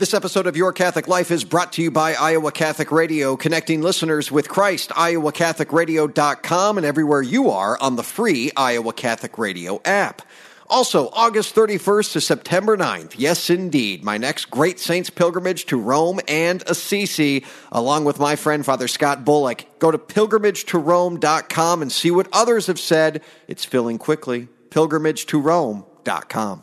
This episode of Your Catholic Life is brought to you by Iowa Catholic Radio, connecting listeners with Christ, iowacatholicradio.com, and everywhere you are on the free Iowa Catholic Radio app. Also, August 31st to September 9th, yes indeed, my next Great Saints pilgrimage to Rome and Assisi, along with my friend Father Scott Bullock. Go to pilgrimagetorome.com and see what others have said. It's filling quickly. pilgrimagetorome.com.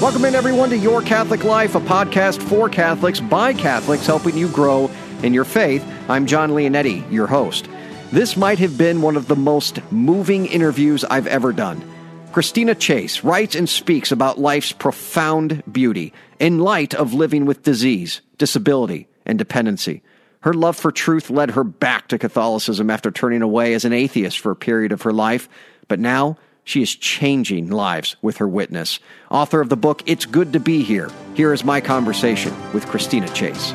Welcome in, everyone, to Your Catholic Life, a podcast for Catholics by Catholics, helping you grow in your faith. I'm John Leonetti, your host. This might have been one of the most moving interviews I've ever done. Christina Chase writes and speaks about life's profound beauty in light of living with disease, disability, and dependency. Her love for truth led her back to Catholicism after turning away as an atheist for a period of her life, but now she is changing lives with her witness. Author of the book It's Good to Be Here. Here is my conversation with Christina Chase.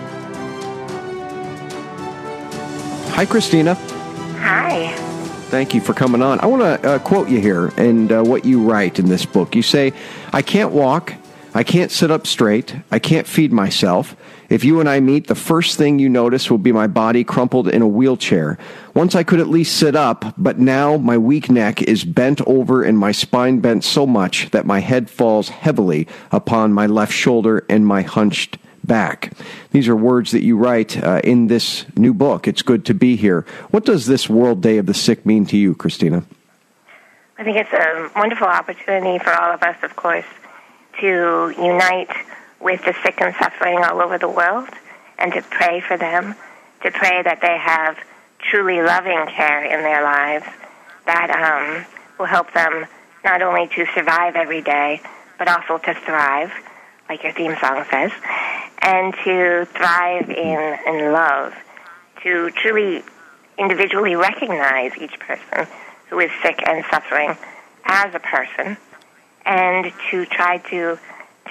Hi, Christina. Hi. Thank you for coming on. I want to uh, quote you here and uh, what you write in this book. You say, I can't walk. I can't sit up straight. I can't feed myself. If you and I meet, the first thing you notice will be my body crumpled in a wheelchair. Once I could at least sit up, but now my weak neck is bent over and my spine bent so much that my head falls heavily upon my left shoulder and my hunched back. These are words that you write uh, in this new book. It's good to be here. What does this World Day of the Sick mean to you, Christina? I think it's a wonderful opportunity for all of us, of course, to unite with the sick and suffering all over the world and to pray for them, to pray that they have truly loving care in their lives that um, will help them not only to survive every day, but also to thrive, like your theme song says, and to thrive in, in love, to truly individually recognize each person who is sick and suffering as a person, and to try to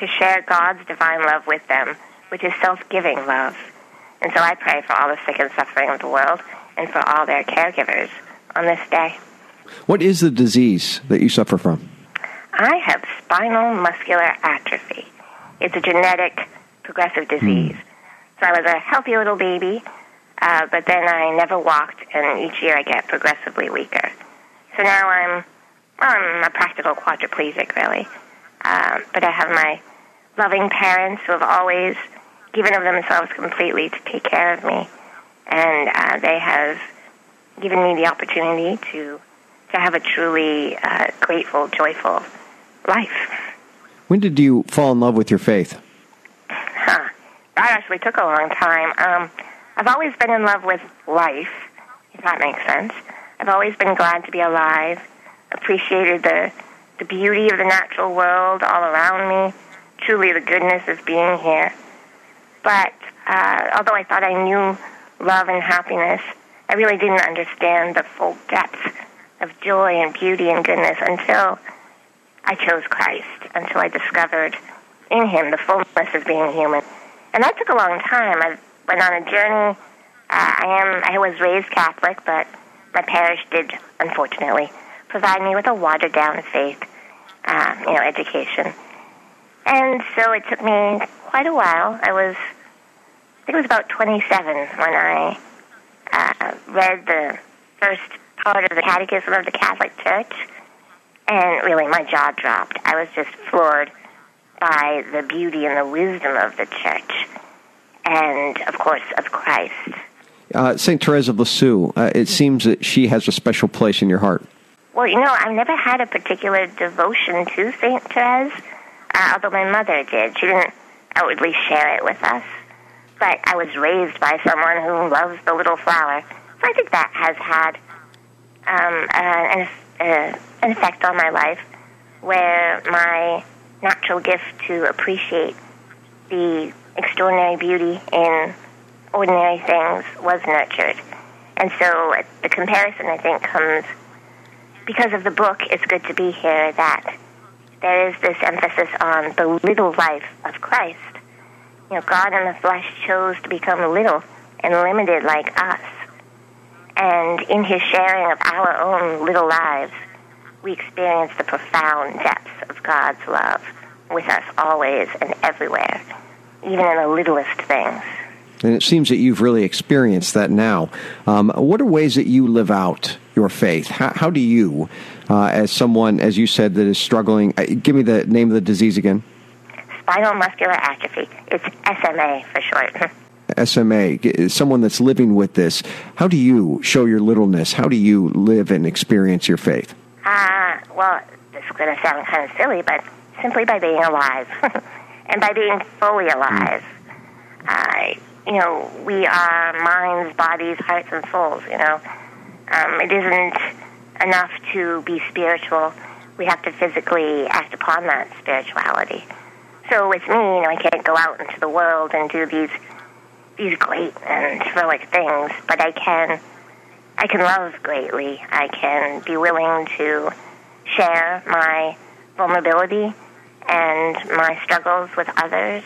to share God's divine love with them, which is self-giving love. And so I pray for all the sick and suffering of the world and for all their caregivers on this day. What is the disease that you suffer from? I have spinal muscular atrophy. It's a genetic progressive disease. Mm. So I was a healthy little baby, uh, but then I never walked, and each year I get progressively weaker. So now I'm, well, I'm a practical quadriplegic, really. Uh, but I have my loving parents who have always given of themselves completely to take care of me, and uh, they have given me the opportunity to to have a truly uh, grateful, joyful life. When did you fall in love with your faith? Huh. That actually took a long time. Um, I've always been in love with life, if that makes sense. I've always been glad to be alive, appreciated the the beauty of the natural world all around me, truly the goodness of being here. But uh, although I thought I knew love and happiness, I really didn't understand the full depth of joy and beauty and goodness until I chose Christ, until I discovered in Him the fullness of being human. And that took a long time. I went on a journey. Uh, I am. I was raised Catholic, but my parish did, unfortunately, provide me with a watered down faith, uh, you know, education. And so it took me quite a while. I was, I think it was about 27 when I uh, read the first part of the Catechism of the Catholic Church, and really my jaw dropped. I was just floored by the beauty and the wisdom of the Church, and of course of Christ. Uh, Saint Therese of Lisieux. Uh, it seems that she has a special place in your heart. Well, you know, I've never had a particular devotion to St. Therese, uh, although my mother did. She didn't outwardly share it with us. But I was raised by someone who loves the little flower. So I think that has had um, uh, an, uh, an effect on my life where my natural gift to appreciate the extraordinary beauty in ordinary things was nurtured. And so the comparison, I think, comes because of the book, it's good to be here that there is this emphasis on the little life of Christ. You know, God in the flesh chose to become little and limited like us. And in his sharing of our own little lives, we experience the profound depths of God's love with us always and everywhere, even in the littlest things. And it seems that you've really experienced that now. Um, what are ways that you live out your faith? How, how do you, uh, as someone, as you said, that is struggling, uh, give me the name of the disease again? Spinal muscular atrophy. It's SMA for short. SMA, someone that's living with this, how do you show your littleness? How do you live and experience your faith? Uh, well, this is going to sound kind of silly, but simply by being alive and by being fully alive. Mm. Uh, you know, we are minds, bodies, hearts, and souls, you know. Um, it isn't enough to be spiritual. We have to physically act upon that spirituality. So with me, you know, I can't go out into the world and do these these great and heroic things, but I can I can love greatly. I can be willing to share my vulnerability and my struggles with others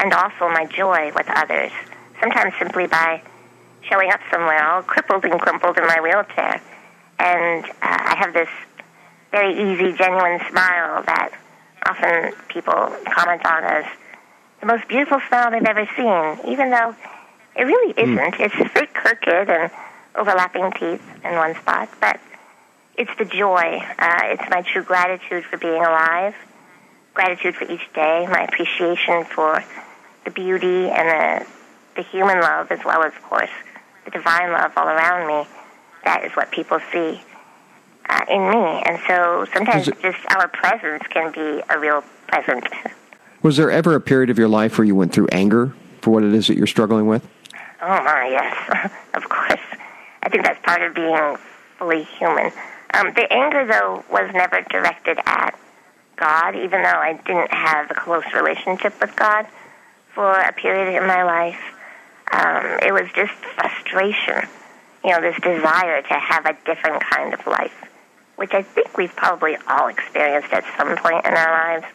and also my joy with others. Sometimes simply by showing up somewhere all crippled and crumpled in my wheelchair. And uh, I have this very easy, genuine smile that often people comment on as the most beautiful smile they've ever seen, even though it really hmm. isn't. Mm. It's very crooked and overlapping teeth in one spot, but it's the joy. Uh, it's my true gratitude for being alive, gratitude for each day, my appreciation for the beauty and the, the human love, as well as, of course, the divine love all around me. That is what people see uh, in me. And so sometimes it, just our presence can be a real present. Was there ever a period of your life where you went through anger for what it is that you're struggling with? Oh, my, yes, of course. I think that's part of being fully human. Um, the anger, though, was never directed at God, even though I didn't have a close relationship with God for a period in my life. Um, it was just frustration, you know, this desire to have a different kind of life, which I think we've probably all experienced at some point in our lives.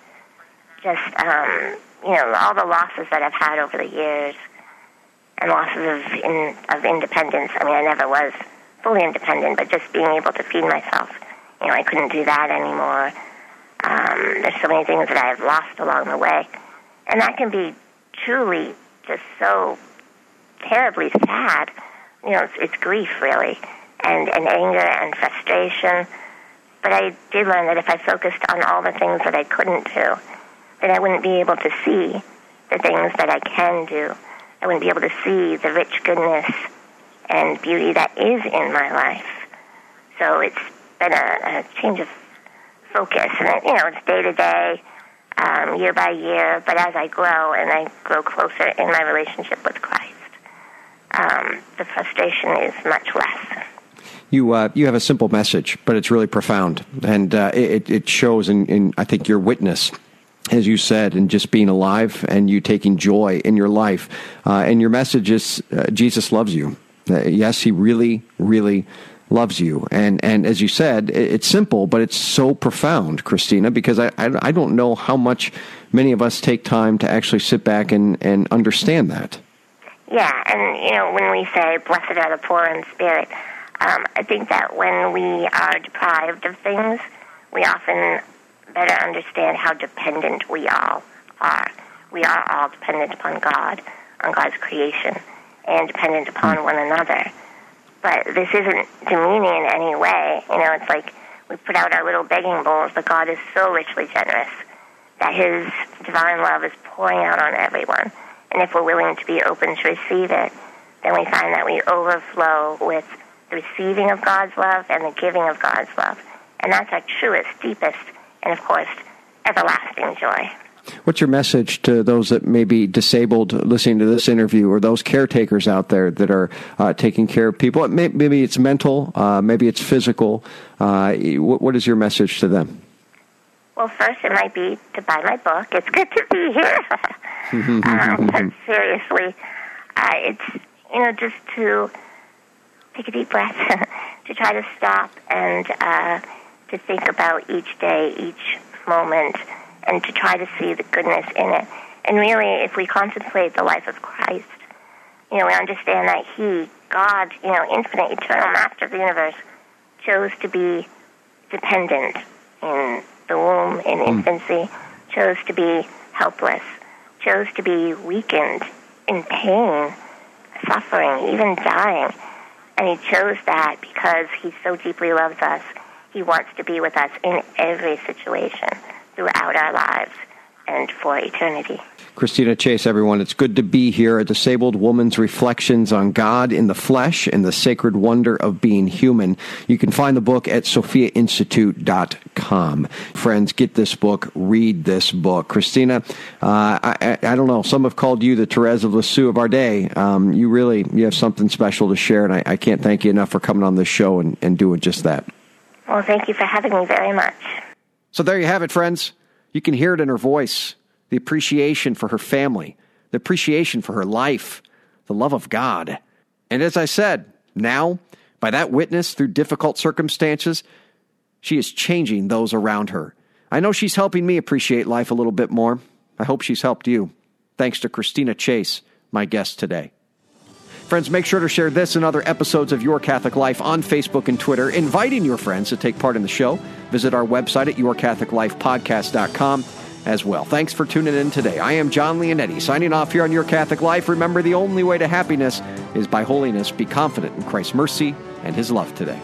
Just, um, you know, all the losses that I've had over the years and losses of in, of independence. I mean, I never was fully independent, but just being able to feed myself. You know, I couldn't do that anymore. Um, there's so many things that I have lost along the way, and that can be truly just so terribly sad. You know, it's, it's grief really, and and anger and frustration. But I did learn that if I focused on all the things that I couldn't do, then I wouldn't be able to see the things that I can do I wouldn't be able to see the rich goodness and beauty that is in my life. So it's been a, a change of focus, and you know, it's day to day, um, year by year. But as I grow and I grow closer in my relationship with Christ, um, the frustration is much less. You uh, you have a simple message, but it's really profound, and uh, it, it shows in, in I think your witness as you said, and just being alive and you taking joy in your life. Uh, and your message is uh, Jesus loves you. Uh, yes, he really, really loves you. And and as you said, it, it's simple, but it's so profound, Christina, because I, I, I don't know how much many of us take time to actually sit back and, and understand that. Yeah, and you know when we say blessed are the poor in spirit, um, I think that when we are deprived of things, we often better understand how dependent we all are. We are all dependent upon God, on God's creation, and dependent upon one another. But this isn't demeaning in any way. You know, it's like we put out our little begging bowls, but God is so richly generous that His divine love is pouring out on everyone. And if we're willing to be open to receive it, then we find that we overflow with the receiving of God's love and the giving of God's love. And that's our truest, deepest, and of course, everlasting joy. What's your message to those that may be disabled listening to this interview, or those caretakers out there that are uh, taking care of people? Maybe it's mental, uh, maybe it's physical. Uh, what is your message to them? Well, first, it might be to buy my book. It's good to be here. um, but seriously, uh, it's you know just to take a deep breath, to try to stop and uh, to think about each day, each moment, and to try to see the goodness in it. And really, if we contemplate the life of Christ, you know, we understand that He God, you know, infinite, eternal master of the universe, chose to be dependent in the womb, in Hmm. infancy, chose to be helpless, chose to be weakened, in pain, suffering, even dying. And he chose that because he so deeply loves us. He wants to be with us in every situation throughout our lives and for eternity. Christina Chase, everyone, it's good to be here. A disabled woman's reflections on God in the flesh and the sacred wonder of being human. You can find the book at sophiainstitute.com. Friends, get this book, read this book. Christina, uh, I, I, I, don't know, some have called you the Therese of Lisieux of our day. Um, you really you have something special to share, and I, I, can't thank you enough for coming on this show and, and doing just that. Well, thank you for having me very much. So there you have it, friends. You can hear it in her voice the appreciation for her family, the appreciation for her life, the love of God. And as I said, now, by that witness through difficult circumstances, she is changing those around her. I know she's helping me appreciate life a little bit more. I hope she's helped you. Thanks to Christina Chase, my guest today. Friends, make sure to share this and other episodes of Your Catholic Life on Facebook and Twitter, inviting your friends to take part in the show. Visit our website at yourcatholiclifepodcast.com as well. Thanks for tuning in today. I am John Leonetti, signing off here on Your Catholic Life. Remember, the only way to happiness is by holiness. Be confident in Christ's mercy and his love today.